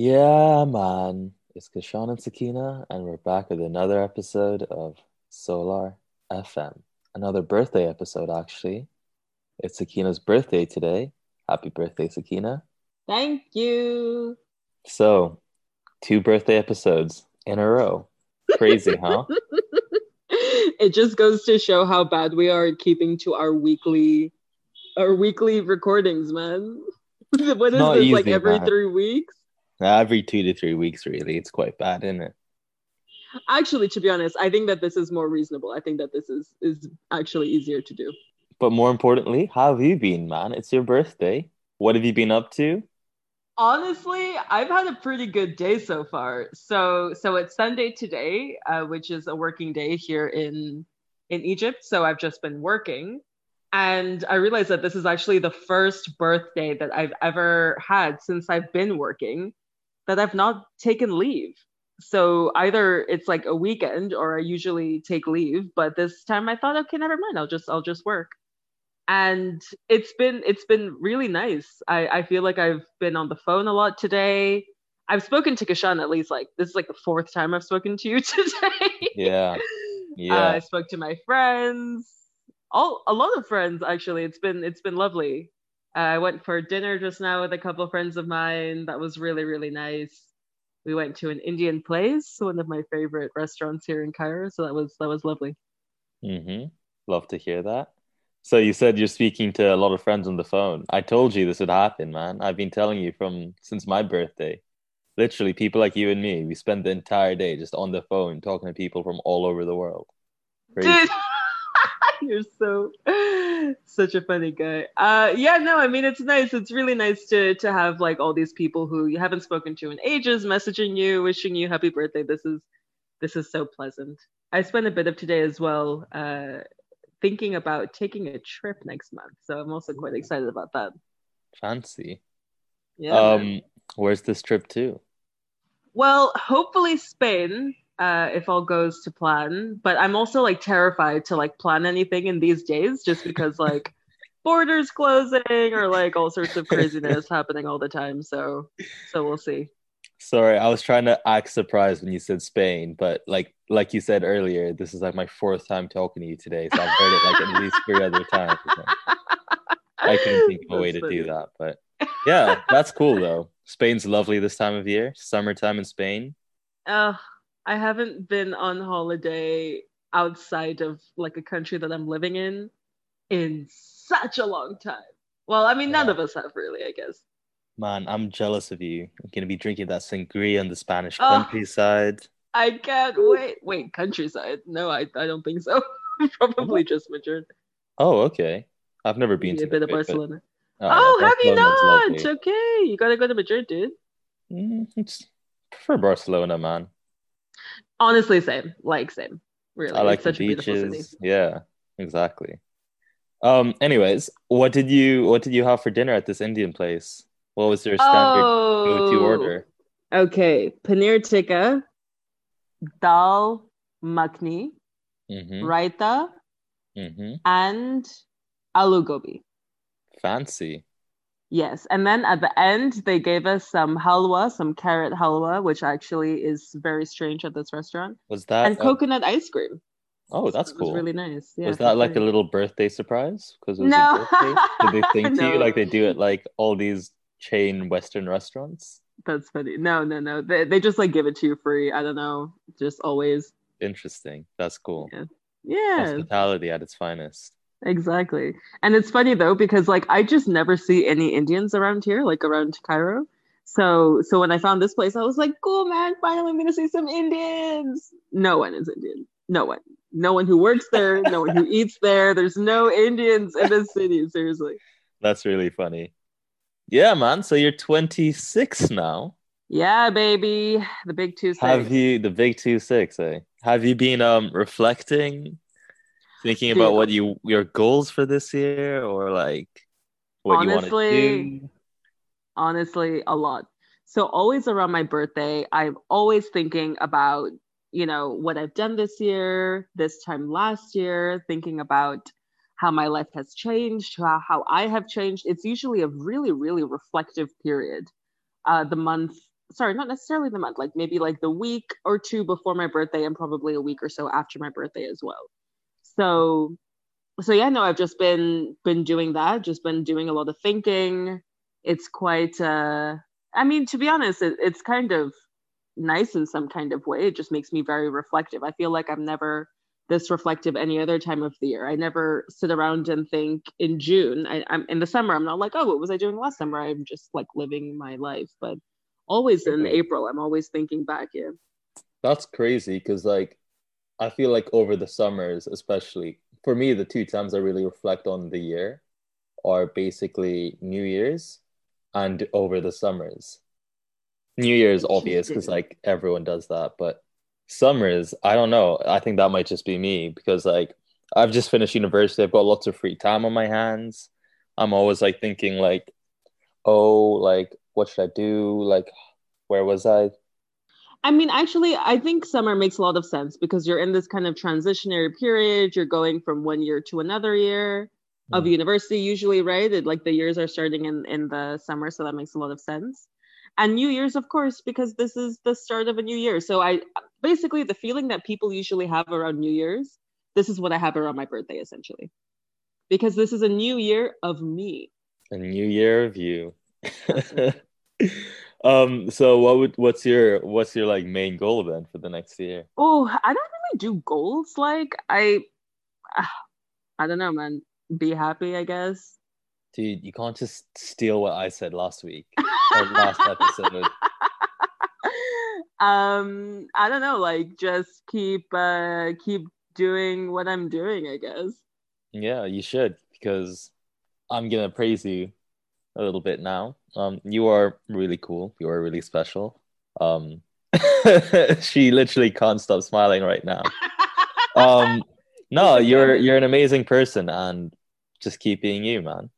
Yeah, man. It's Kashan and Sakina, and we're back with another episode of Solar FM. Another birthday episode, actually. It's Sakina's birthday today. Happy birthday, Sakina. Thank you. So, two birthday episodes in a row. Crazy, huh? it just goes to show how bad we are at keeping to our weekly our weekly recordings, man. what is Not this like every man. three weeks? Every two to three weeks, really. It's quite bad, isn't it? Actually, to be honest, I think that this is more reasonable. I think that this is is actually easier to do. But more importantly, how have you been, man? It's your birthday. What have you been up to? Honestly, I've had a pretty good day so far. So so it's Sunday today, uh, which is a working day here in in Egypt. So I've just been working. And I realized that this is actually the first birthday that I've ever had since I've been working that I've not taken leave. So either it's like a weekend or I usually take leave, but this time I thought, okay, never mind. I'll just I'll just work. And it's been it's been really nice. I, I feel like I've been on the phone a lot today. I've spoken to Kashan at least like this is like the fourth time I've spoken to you today. Yeah. Uh, Yeah. I spoke to my friends, all a lot of friends actually. It's been it's been lovely. Uh, I went for dinner just now with a couple of friends of mine. That was really really nice. We went to an Indian place, one of my favorite restaurants here in Cairo. So that was that was lovely. Mm-hmm. Love to hear that. So you said you're speaking to a lot of friends on the phone. I told you this would happen, man. I've been telling you from since my birthday. Literally, people like you and me, we spend the entire day just on the phone talking to people from all over the world. Crazy. Dude, you're so such a funny guy. Uh, yeah, no, I mean it's nice. It's really nice to to have like all these people who you haven't spoken to in ages messaging you, wishing you happy birthday. This is this is so pleasant. I spent a bit of today as well, uh, thinking about taking a trip next month. So I'm also quite excited about that. Fancy. Yeah. Um, where's this trip to? Well, hopefully Spain, uh, if all goes to plan. But I'm also like terrified to like plan anything in these days, just because like borders closing or like all sorts of craziness happening all the time. So, so we'll see. Sorry, I was trying to act surprised when you said Spain, but like like you said earlier, this is like my fourth time talking to you today, so I've heard it like at least three other times. I couldn't think of a way to do that, but yeah, that's cool though. Spain's lovely this time of year, summertime in Spain. Uh, I haven't been on holiday outside of like a country that I'm living in in such a long time. Well, I mean, none of us have really, I guess. Man, I'm jealous of you. I'm gonna be drinking that sangria on the Spanish Oh. countryside. I can't wait. Wait, countryside? No, I, I don't think so. Probably just Madrid. Oh, okay. I've never been Maybe to a bit of but- Barcelona. Oh, oh, have you not? lovely. Okay, you gotta go to Madrid, dude. Mm, it's prefer Barcelona, man. Honestly, same. Like same. Really, I like it's the such a beautiful city. beaches. Yeah, exactly. Um, anyways, what did you what did you have for dinner at this Indian place? What was your standard go-to Oh, order? okay. Paneer tikka, dal makhni, Mm-hmm. raita, Mm-hmm. and aloo gobi. Fancy. Yes, and then at the end they gave us some halwa, some carrot halwa, which actually is very strange at this restaurant, Was that and uh, coconut ice cream. oh, that's It was cool. really nice. Yeah, was that like a little birthday surprise? Because it was No. birthday? Did they sing to you like they do at like all these chain Western restaurants? That's funny. No, no, no. They they just like give it to you free. I don't know. Just always. Interesting. That's cool. Yeah. Yeah, Hospitality at its finest. Exactly. And it's funny though because like I just never see any Indians around here, like around Cairo. So so when I found this place, I was like, cool man, finally I'm gonna see some Indians. No one is Indian. No one. No one who works there, no one who eats there. There's no Indians in this city, seriously. That's really funny. Yeah, man. So you're 26 now. Yeah, baby. The big two six. Have you the big two six, eh? Have you been um reflecting, thinking about Dude. what you your goals for this year or like what you want to Honestly, do? honestly a lot so always around my birthday i'm always thinking about you know what i've done this year this time last year thinking about how my life has changed how, how i have changed it's usually a really really reflective period uh, the month sorry, not necessarily the month, like maybe like the week or two before my birthday and probably a week or so after my birthday as well. So so yeah, no, I've just been been doing that, just been doing a lot of thinking. It's quite uh I mean, to be honest, it, it's kind of nice in some kind of way. It just makes me very reflective. I feel like I'm never this reflective any other time of the year. I never sit around and think in June. I, am in the summer. I'm not like, oh, what was I doing last summer? I'm just like living my life. But always in April, I'm always thinking back. Yeah, that's crazy because like I feel like over the summers, especially for me, the two times I really reflect on the year are basically New Year's and over the summers. New Year's obvious because like everyone does that, but summers, I don't know. I think that might just be me because like I've just finished university. I've got lots of free time on my hands. I'm always like thinking like, oh, like what should I do? Like, where was I? I mean, actually, I think summer makes a lot of sense because you're in this kind of transitionary period. You're going from one year to another year of university, usually, right? It, like the years are starting in in the summer, so that makes a lot of sense. And New Year's, of course, because this is the start of a new year. So I basically the feeling that people usually have around New Year's, this is what I have around my birthday, essentially, because this is a new year of me. A new year of you. um. So what would what's your what's your like main goal then for the next year? Oh, I don't really do goals. Like I, I don't know, man. Be happy, I guess. Dude, you can't just steal what I said last week or last episode. um i don't know like just keep uh keep doing what i'm doing i guess yeah you should because i'm gonna praise you a little bit now. Um you are really cool. You are really special. Um she literally can't stop smiling right now. Um no you're you're an amazing person and just keep being you man.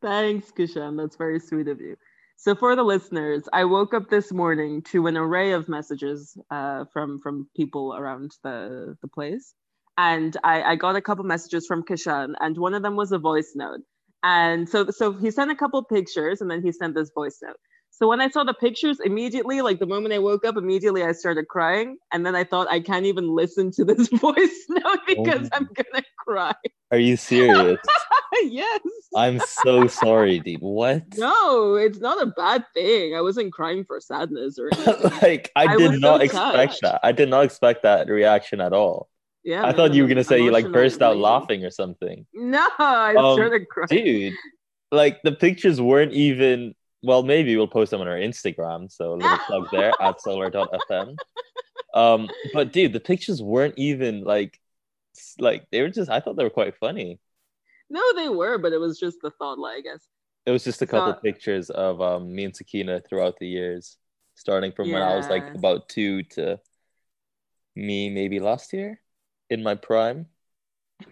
Thanks kishan. That's very sweet of you. So for the listeners, I woke up this morning to an array of messages uh, from from people around the the place, and I, I got a couple messages from Kishan, and one of them was a voice note. And so so he sent a couple pictures, and then he sent this voice note. So when I saw the pictures, immediately, like the moment I woke up, immediately I started crying. And then I thought I can't even listen to this voice note oh because oh. I'm gonna cry. Are you serious? yes. I'm so sorry, dude. What? No, it's not a bad thing. I wasn't crying for sadness or anything. like I, I did not so expect touched. that. I did not expect that reaction at all. Yeah, I man, thought you were gonna say you like burst out laughing or something. No, I um, started crying. Dude, like the pictures weren't even well, maybe we'll post them on our Instagram. So a little plug there at solar.fm. Um, but dude, the pictures weren't even like like they were just I thought they were quite funny. No, they were, but it was just the thought, like, I guess. It was just a couple pictures of um, me and Sakina throughout the years, starting from yeah. when I was like about two to me maybe last year in my prime,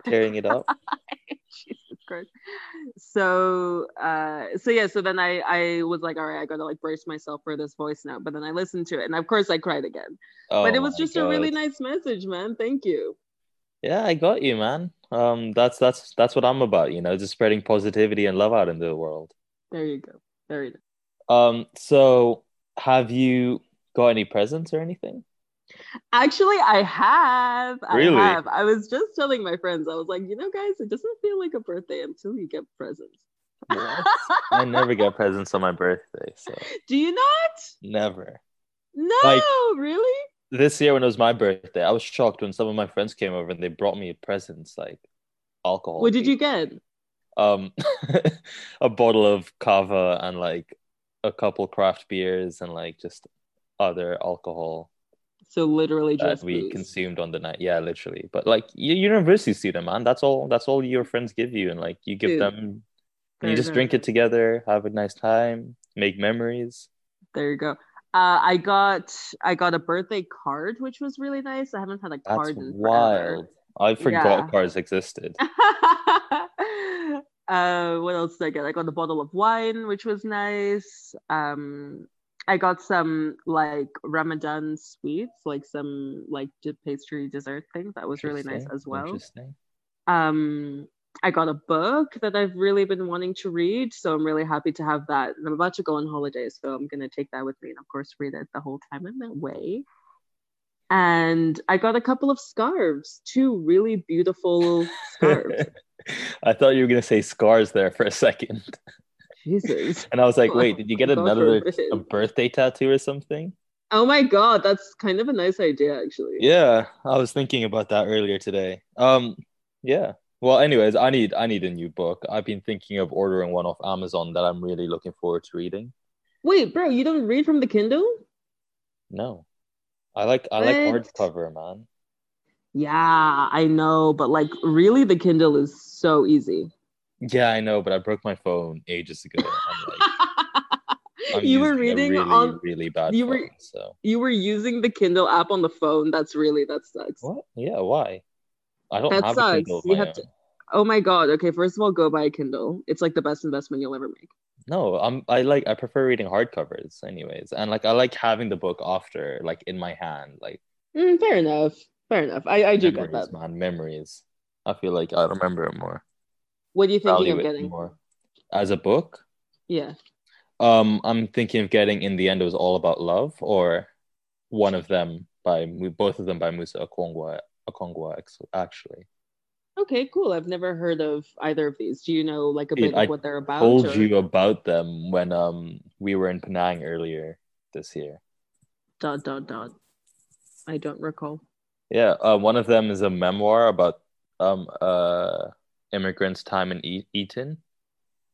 tearing it up. Jesus Christ. So, uh, so yeah, so then I, I was like, all right, I gotta like brace myself for this voice note. But then I listened to it, and of course I cried again. Oh but it was just God. a really nice message, man. Thank you. Yeah, I got you, man. Um, that's that's that's what I'm about, you know, just spreading positivity and love out into the world. There you go. Very nice. Um, so have you got any presents or anything? Actually, I have. Really? I have. I was just telling my friends, I was like, you know, guys, it doesn't feel like a birthday until you get presents. Yes. I never get presents on my birthday. So do you not? Never. No, like, really? this year when it was my birthday, I was shocked when some of my friends came over and they brought me presents like alcohol. What did you get? Um, a bottle of cava and like a couple craft beers and like just other alcohol. So literally just we booze. consumed on the night. Yeah, literally. But like you university student, man, that's all. That's all your friends give you, and like you give Dude. them. you just drink it together, have a nice time, make memories. There you go. Uh, I got I got a birthday card, which was really nice. I haven't had a card That's in wild. I forgot yeah. cards existed. uh, what else did I get? I got a bottle of wine, which was nice. Um, I got some like Ramadan sweets, like some like pastry dessert things. That was really nice as well. Interesting. Um, I got a book that I've really been wanting to read, so I'm really happy to have that. And I'm about to go on holiday, so I'm gonna take that with me and of course read it the whole time I'm away. And I got a couple of scarves, two really beautiful scarves. I thought you were gonna say scars there for a second. Jesus. And I was like, wait, did you get another a birthday tattoo or something? Oh my god, that's kind of a nice idea actually. Yeah, I was thinking about that earlier today. Um, yeah. Well, anyways, I need I need a new book. I've been thinking of ordering one off Amazon that I'm really looking forward to reading. Wait, bro, you don't read from the Kindle? No. I like I like hardcover, man. Yeah, I know, but like really the Kindle is so easy. Yeah, I know, but I broke my phone ages ago. I'm like, I'm you were reading really, on really bad you phone, were- so you were using the Kindle app on the phone. That's really that sucks. what? Yeah, why? I don't That have a sucks. Kindle You have to- Oh my god. Okay, first of all, go buy a Kindle. It's like the best investment you'll ever make. No, I'm I like I prefer reading hardcovers anyways. And like I like having the book after like in my hand, like Mm, fair enough. Fair enough. I, I do memories, get that. man, memories. I feel like I remember it more. What are you thinking of getting? more. As a book, Yeah. um, I'm thinking of getting In the End It Was All About Love or one of them by both of them by Musa Okwonga Okwonga actually. Okay, cool. I've never heard of either of these. Do you know like a bit I of what they're about? I told or- you about them when um we were in Penang earlier this year. Dot dot dot. I don't recall. Yeah, uh, one of them is a memoir about um uh immigrants' time in e- Eton,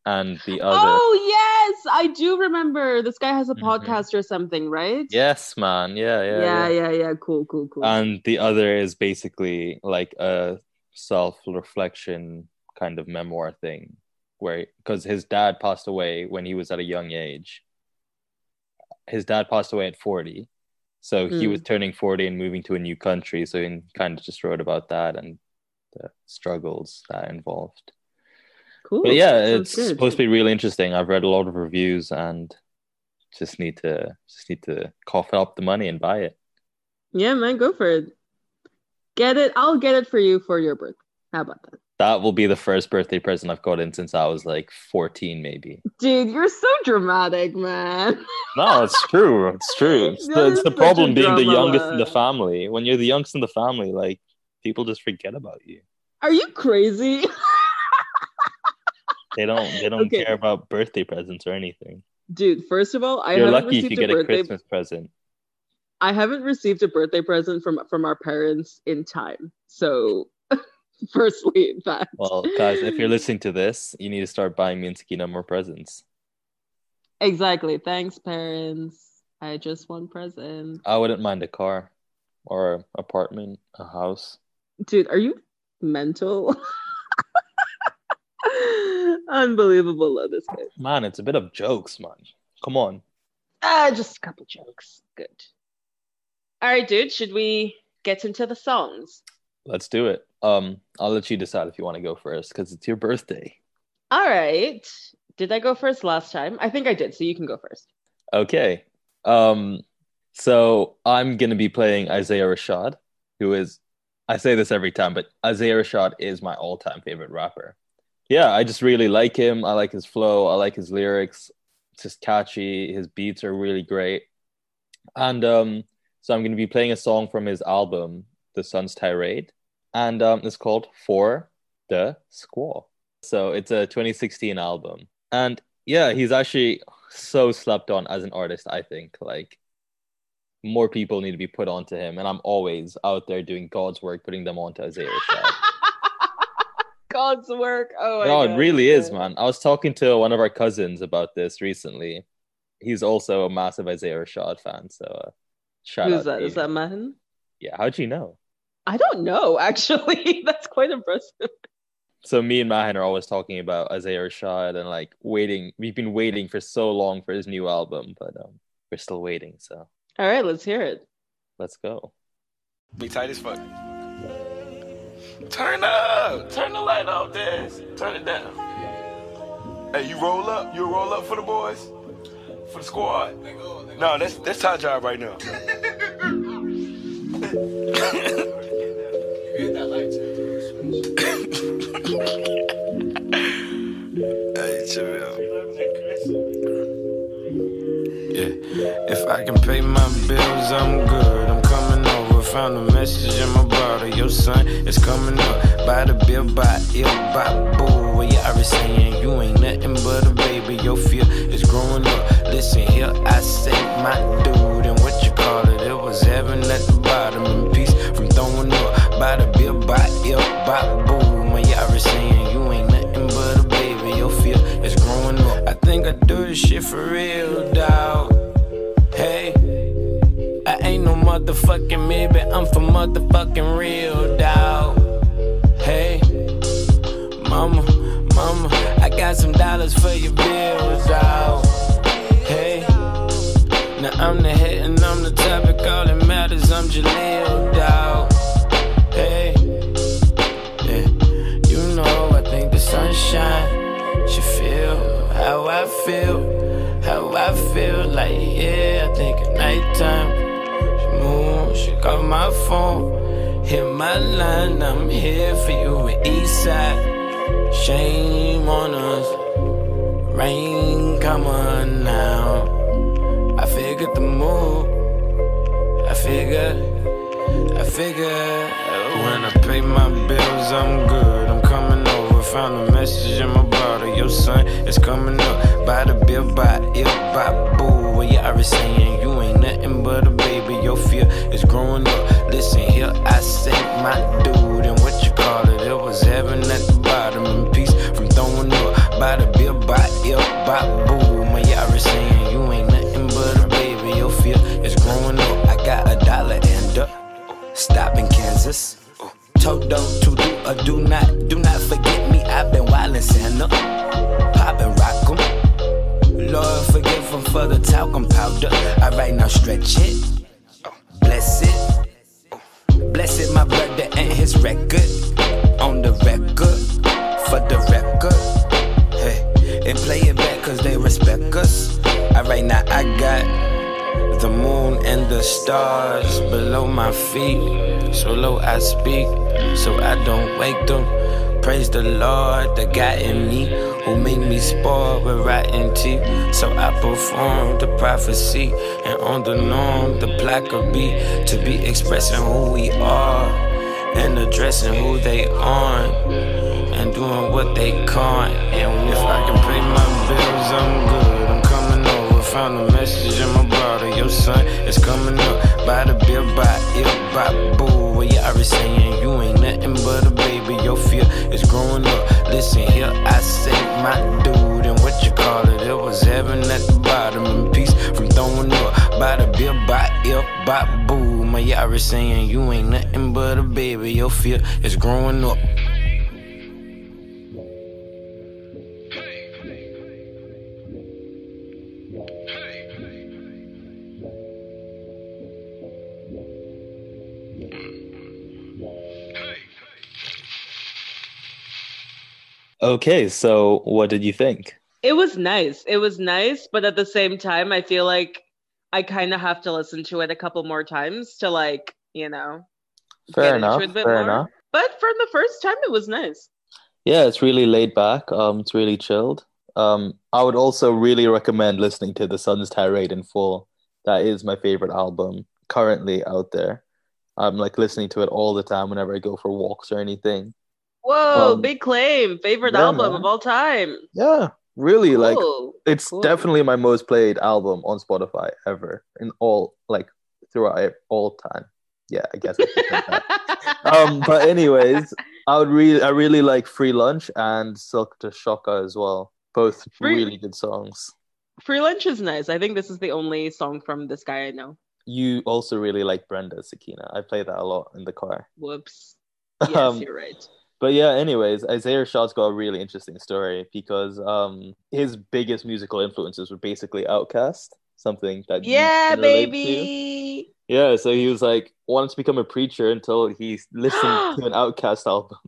and the other. Oh yes, I do remember. This guy has a Mhm. podcast or something, right? Yes, man. Yeah, yeah, yeah, yeah. yeah, yeah. Cool, cool, cool. And the other is basically like a self-reflection kind of memoir thing, where because his dad passed away when he was at a young age. His dad passed away at 40. So he Mm. was turning 40 and moving to a new country. So he kind of just wrote about that and the struggles that involved. cool. But yeah, it's supposed to be really interesting. I've read a lot of reviews and just need to just need to cough up the money and buy it. Yeah, man, go for it. Get it. I'll get it for you for your birthday. How about that? That will be the first birthday present I've gotten since I was like 14, maybe. Dude, you're so dramatic, man. No, it's true. It's true. It's the, it's the problem being the youngest in the family. When you're the youngest in the family, like people just forget about you. Are you crazy? They don't. They don't Okay. care about birthday presents or anything. Dude, first of all, I You're haven't lucky if you received get a a birthday Christmas present. I haven't received a birthday present from from our parents in time. So, firstly, that. Well, guys, if you're listening to this, you need to start buying me and Sakina more presents. Exactly. Thanks, parents. I just want present. I wouldn't mind a car or apartment, a house. Dude, are you mental? Unbelievable, love this guy. Man, it's a bit of jokes, man. Come on. Ah, just a couple jokes. Good. All right, dude. Should we get into the songs? Let's do it. Um, I'll let you decide if you want to go first because it's your birthday. All right. Did I go first last time? I think I did. So you can go first. Okay. Um, so I'm gonna be playing Isaiah Rashad, who is I say this every time, but Isaiah Rashad is my all-time favorite rapper. Yeah, I just really like him. I like his flow, I like his lyrics. It's just catchy, his beats are really great. And um, so I'm gonna be playing a song from his album, The Sun's Tirade, and um, it's called For the Squaw. So it's a 2016 album. And yeah, he's actually so slept on as an artist, I think. Like more people need to be put onto him. And I'm always out there doing God's work, putting them onto Isaiah Rashad. God's work. Oh, no, it God. really is, man. I was talking to one of our cousins about this recently. He's also a massive Isaiah Rashad fan. So uh, shout Who's out that? Is that Mahan? Yeah, how'd you know? I don't know, actually. That's quite impressive. So me and Mahan are always talking about Isaiah Rashad and like waiting. We've been waiting for so long for his new album, but um, we're still waiting. So all right, let's hear it. Let's go. Be tight as fuck. Turn up. Turn the light off, Des. Turn it down. Hey, you roll up. You roll up for the boys, for the squad. No, that's that's our job right now. hey, chill. Yeah, if I can pay my I'm good. I'm coming over. Found a message in my bottle. Your son is coming up. By the bill, by ill, by boo. What you already saying? You ain't nothing but a baby. Your fear is growing up. Listen here, I say my dude. And what you call it? It was heaven at the bottom. And peace from throwing up. By the bill, by ill, by boo. My you saying you ain't nothing but a baby. Your fear is growing up. I think I do this shit for real, dog. Motherfucking maybe, I'm for motherfucking real, dog. Hey, mama, mama, I got some dollars for your bills, dog. Hey, now I'm the head and I'm the topic, all that matters, I'm Jaleel, dog. Hey, yeah, you know, I think the sunshine should feel how I feel, how I feel, like, yeah, I think at nighttime call my phone, hit my line. I'm here for you at Eastside. Shame on us. Rain, come on now. I figured the move. I figured. I figured. When I pay my bills, I'm good. I'm coming over. Found a message in my bottle. Your son is coming up. By the bill, by ill, by boo. What you already saying? You nothing but a baby. Your fear is growing up. Listen here, I say my dude. And what you call it? It was heaven at the bottom. And peace from throwing up. By the bill, by ill, by boo. My you saying the Lord, that God in me who made me spoil with rotten teeth. So I perform the prophecy and on the norm, the plaque of be to be expressing who we are and addressing who they aren't and doing what they can't. And if I can pay my bills, I'm good. Found a message in my bottle. Your son is coming up by the bill, by ill, by boo. What you already saying? You ain't nothing but a baby. Your fear is growing up. Listen here, I say my dude, and what you call it? It was heaven at the bottom, and peace from throwing up by the bill, by ill, by boo. My already saying you ain't nothing but a baby. Your fear is growing up. Okay, so what did you think? It was nice. It was nice, but at the same time, I feel like I kind of have to listen to it a couple more times to like, you know, Fair get enough. into it a bit Fair more. enough. But for the first time, it was nice. Yeah, it's really laid back. Um, it's really chilled. Um, I would also really recommend listening to The Sun's Tirade in full. That is my favorite album currently out there. I'm like listening to it all the time whenever I go for walks or anything. Whoa, Um, big claim. Favorite yeah, album man. of all time. Yeah, really, like it's Cool. definitely my most played album on Spotify ever in all like throughout all time. Yeah, I guess. I um, but anyways, I would really, I really like Free Lunch and Silkk Da Shocka as well. Both Free- really good songs. Free Lunch is nice. I think this is the only song from this guy I know. You also really like Brenda Sakina. I play that a lot in the car. Whoops. Yes, Um, you're right. But yeah, anyways, Isaiah Rashad's got a really interesting story because um his biggest musical influences were basically Outkast, something that Yeah, baby. Yeah, so he was like wanted to become a preacher until he listened to an Outkast album.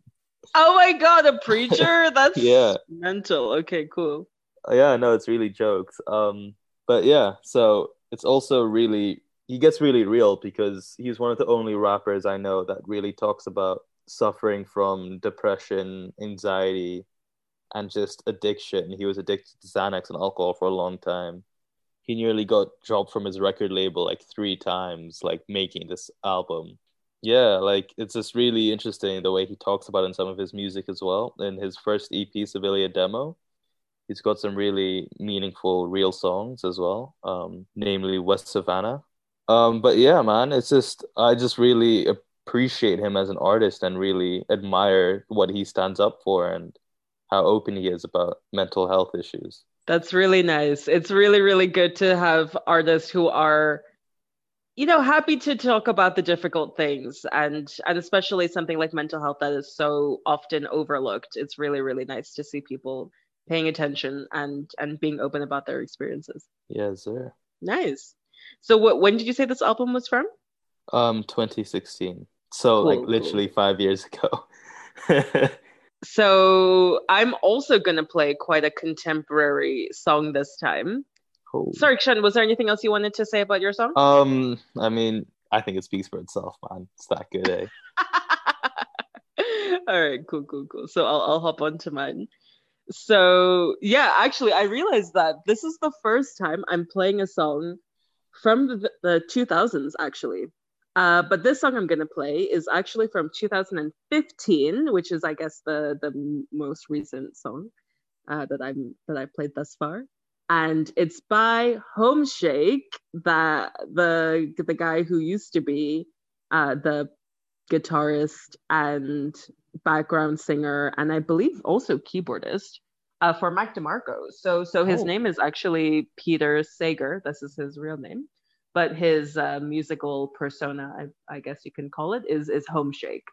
Oh my god, a preacher? That's Yeah. mental. Okay, cool. Uh, Yeah, no, it's really jokes. Um, but yeah, so it's also really he gets really real because he's one of the only rappers I know that really talks about suffering from depression, anxiety, and just addiction. He was addicted to Xanax and alcohol for a long time. he nearly got dropped from his record label like three times, like making this album. Yeah, like it's just really interesting the way he talks about in some of his music as well. In his first EP, Cilvia Demo, he's got some really meaningful, real songs as well, um, namely West Savannah. Um, but yeah, man, it's just I just really appreciate him as an artist and really admire what he stands up for and how open he is about mental health issues. That's really nice. It's really, really good to have artists who are, you know, happy to talk about the difficult things and and especially something like mental health that is so often overlooked. It's really, really nice to see people paying attention and and being open about their experiences. Yes, sir. Nice. So what when did you say this album was from? Um 2016. So cool, like literally cool. 5 years ago. So I'm also gonna play quite a contemporary song this time. Cool. Sorry, Kshen, was there anything else you wanted to say about your song? Um, I mean, I think it speaks for itself, man. It's that good, eh? All right, cool, cool, cool. So I'll I'll hop on to mine. So yeah, actually, I realized that this is the first time I'm playing a song from the, the 2000s, actually. Uh, but this song I'm gonna play is actually from 2015, which is I guess the the most recent song uh, that I'm that I played thus far, and it's by Homeshake, that the the guy who used to be uh, the guitarist and background singer, and I believe also keyboardist uh, for Mac DeMarco. So so his oh. name is actually Peter Sagar. This is his real name but his uh, musical persona, I, I, guess you can call it, is is Home Shake.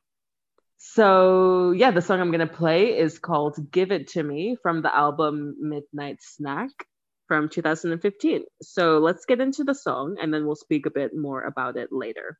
So yeah, the song I'm gonna play is called "Give It to Me" from the album Midnight Snack from 2015. So let's get into the song, and then we'll speak a bit more about it later.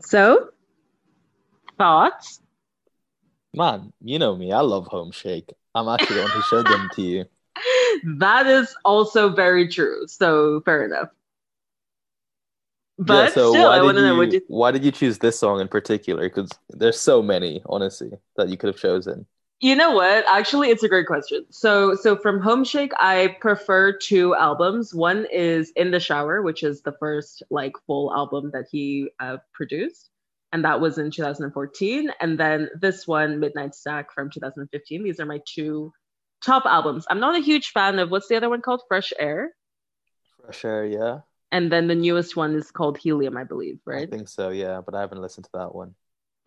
So, thoughts? Man, you know me. I love Home Shake. I'm actually the one who showed them to you. That is also very true. So, fair enough. But yeah, so still, why I want to know what you. why did you choose this song in particular? Because there's so many, honestly, that you could have chosen. You know what? Actually, it's a great question. So, so from Home Shake, I prefer two albums. One is In the Shower, which is the first like full album that he uh, produced, and that was in 2014. And then this one, Midnight Snack, from 2015. These are my two top albums. I'm not a huge fan of what's the other one called? Fresh Air. Fresh Air, yeah. And then the newest one is called Helium, I believe, right? I think so, yeah, but I haven't listened to that one.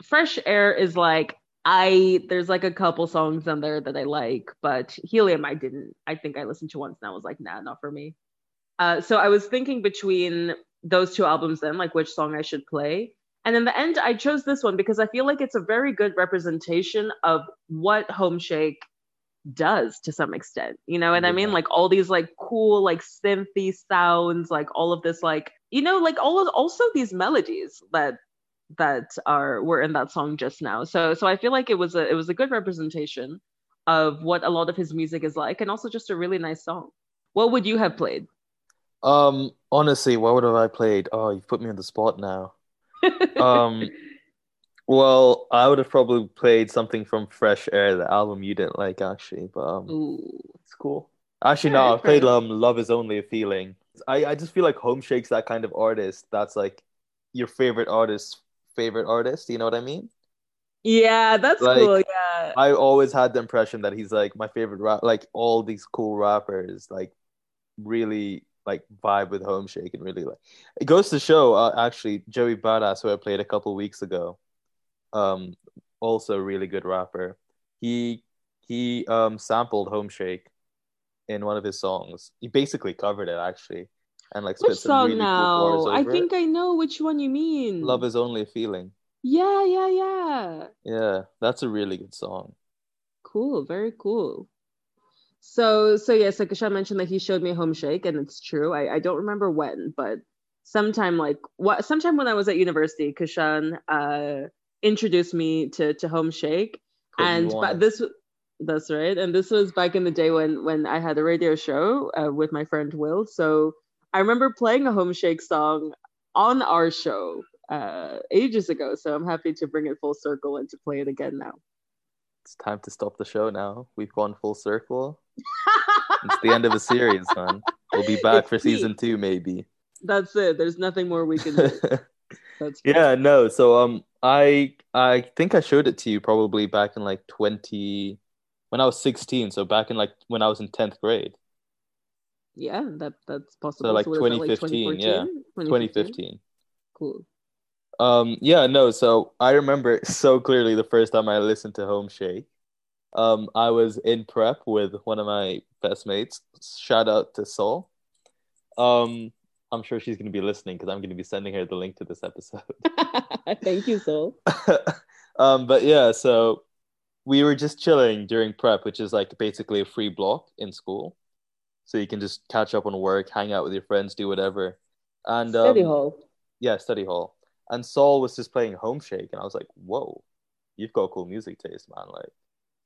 Fresh Air is like I there's like a couple songs on there that I like, but Helium I didn't. I think I listened to once and I was like, nah, not for me. Uh, so I was thinking between those two albums then, like which song I should play. And in the end, I chose this one because I feel like it's a very good representation of what Home Shake does to some extent. You know what I mean? Like all these like cool like synthy sounds, like all of this like you know like all of also these melodies that that are were in that song just now. So so I feel like it was a it was a good representation of what a lot of his music is like and also just a really nice song. What would you have played? Um, honestly, what would have I played? Oh, you've put me on the spot now. Um, well, I would have probably played something from Fresh Air, the album you didn't like, actually, but um, Ooh. it's cool. Actually, no, I played um, Love Is Only a Feeling. I, I just feel like Home Shake's that kind of artist that's like your favorite artist's favorite artist. You know what I mean? Yeah, that's Like, cool. Yeah. I always had the impression that he's like my favorite rap. Like all these cool rappers, like really like vibe with Home Shake and really like. It goes to show, uh, actually, Joey Badass, who I played a couple weeks ago, um, also a really good rapper. He he um sampled Home Shake in one of his songs. He basically covered it actually, and like Which song really cool now? I think. I know which one you mean. Love is only a feeling. Yeah, yeah, yeah. Yeah, that's a really good song. Cool, very cool. So, so yes, like Kashan mentioned that he showed me Home Shake, and it's true. I, I don't remember when, but sometime like what sometime when I was at university, Kashan uh introduced me to to Home Shake, and but this that's right, and this was back in the day when when I had a radio show uh, with my friend Will. So I remember playing a Home Shake song on our show uh ages ago. So I'm happy to bring it full circle and to play it again now. It's time to stop the show now. We've gone full circle. It's the end of a series, man. We'll be back It's for season two, maybe. That's it. There's nothing more we can do. That's great. yeah, no. So um, I I think I showed it to you probably back in like twenty when I was sixteen. So back in like when I was in tenth grade, Yeah, that that's possible. So like, that, 2015, yeah. 2014? twenty fifteen. Cool. Um, yeah, no. So I remember so clearly the first time I listened to Home Shake. Um, I was in prep with one of my best mates. Shout out to Sol. Um, I'm sure she's going to be listening because I'm going to be sending her the link to this episode. Thank you, Sol. um, but yeah, so we were just chilling during prep, which is like basically a free block in school. So you can just catch up on work, hang out with your friends, do whatever. And Study um, hall. yeah, study hall. And Saul was just playing Home Shake, and I was like, "Whoa, you've got cool music taste, man!" Like,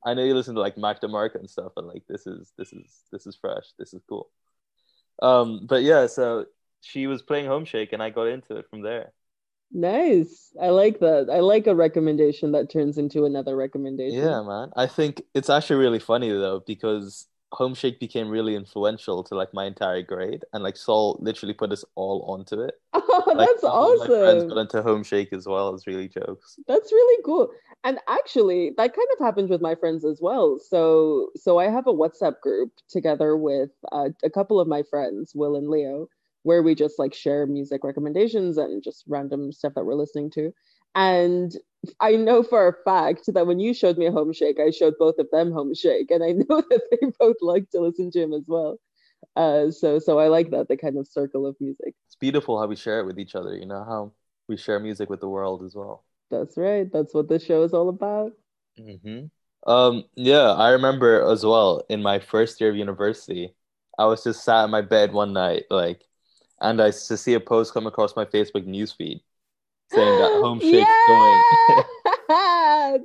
I know you listen to like Mac DeMarco and stuff, and like this is this is this is fresh, this is cool. Um, but yeah, so she was playing Home Shake, and I got into it from there. Nice. I like that. I like a recommendation that turns into another recommendation. Yeah, man. I think it's actually really funny though because Home Shake became really influential to like my entire grade, and like Saul literally put us all onto it. Oh, Like that's of My friends awesome. got into Home Shake as well. It's really jokes. That's really cool. And actually, that kind of happened with my friends as well. So, so I have a WhatsApp group together with uh, a couple of my friends, Will and Leo, where we just like share music recommendations and just random stuff that we're listening to. And I know for a fact that when you showed me a Home Shake, I showed both of them Home Shake, and I know that they both like to listen to him as well. Uh, so, so I like that the kind of circle of music. It's beautiful how we share it with each other. You know how we share music with the world as well. That's right. That's what the show is all about. hmm Um, yeah, I remember as well in my first year of university, I was just sat in my bed one night, like, and I just see a post come across my Facebook newsfeed, saying that Homeshake's going.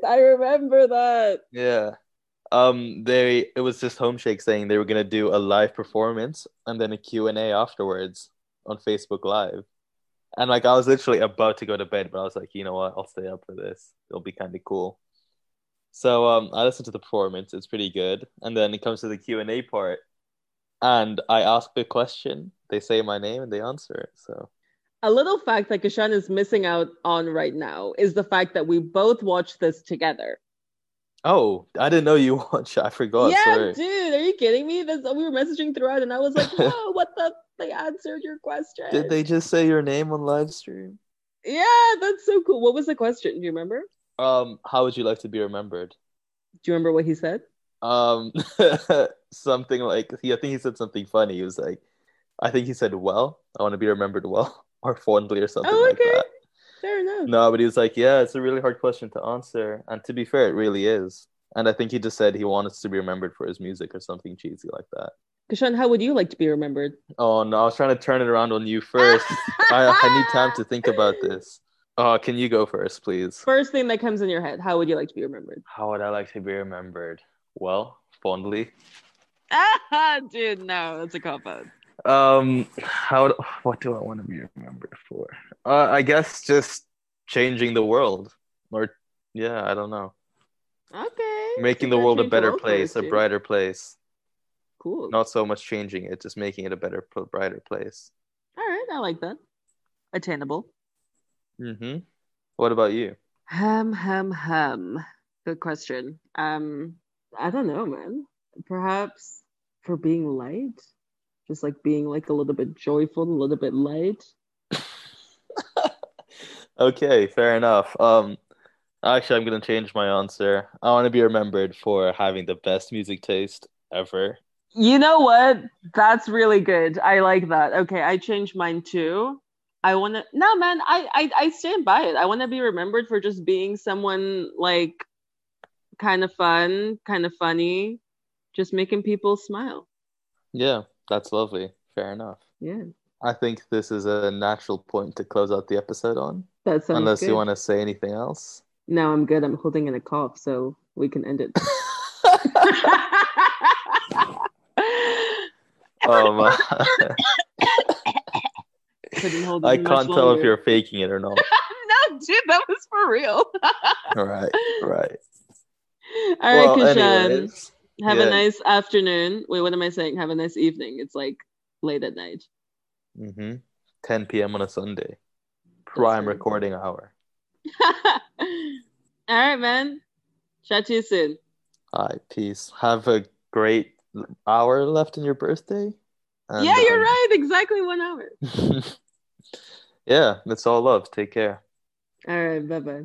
I remember that. Yeah. Um they it was just Homeshake saying they were gonna do a live performance and then a Q&A afterwards on Facebook Live. And like I was literally about to go to bed, but I was like, you know what, I'll stay up for this. It'll be kind of cool. So um I listened to the performance, it's pretty good. And then it comes to the Q&A part. And I ask the question, they say my name and they answer it. So A little fact that Kishan is missing out on right now is the fact that we both watched this together. Oh, I didn't know you watched. I forgot. yeah, sorry. dude, are you kidding me? That's, we were messaging throughout, and I was like, "Whoa, what the? They answered your question." Did they just say your name on live stream? Yeah, that's so cool. What was the question? Do you remember? Um, how would you like to be remembered? Do you remember what he said? Um, something like he. I think he said something funny. He was like, I think he said, "Well, I want to be remembered well or fondly" or something Oh, like okay. that. Fair enough. No, but he was like, "Yeah, it's a really hard question to answer," and to be fair, it really is. And I think he just said he wanted to be remembered for his music or something cheesy like that. Kishan, how would you like to be remembered? Oh no, I was trying to turn it around on you first. I, I need time to think about this. Oh, can you go first, please? First thing that comes in your head, how would you like to be remembered? How would I like to be remembered? Well, fondly. Ah, dude, no, that's a cop out. Um, how? What do I want to be remembered for? Uh, I guess just changing the world, or yeah, I don't know, Okay. making the world a better place, a brighter place. Cool. Not so much changing it, just making it a better, brighter place. All right, I like that. Attainable. Mm-hmm. What about you? Hum, hum, hum. Good question. Um, I don't know, man. Perhaps for being light, just like being like a little bit joyful, a little bit light. Okay, fair enough. Um, actually, I'm gonna change my answer. I want to be remembered for having the best music taste ever. You know what? That's really good. I like that. Okay, I changed mine too. I want to. No, man, I, I I stand by it. I want to be remembered for just being someone like kind of fun, kind of funny, just making people smile. Yeah, that's lovely. Fair enough. Yeah, I think this is a natural point to close out the episode on, that sounds unless good. you want to say anything else. No, I'm good. I'm holding in a cough, so we can end it. Oh, Couldn't hold I can't tell if you're faking it or not. no, dude, that was for real. All right, right. All right, well, Kishan. anyways, Have yeah. a nice afternoon. Wait, what am I saying? Have a nice evening. It's like late at night. Mm-hmm. 10 p.m. on a Sunday, prime recording hour. All right, man. Chat to you soon. All right, peace. Have a great hour left in your birthday. And, yeah, you're um, right. Exactly one hour. yeah, it's all love. Take care. All right. Bye bye.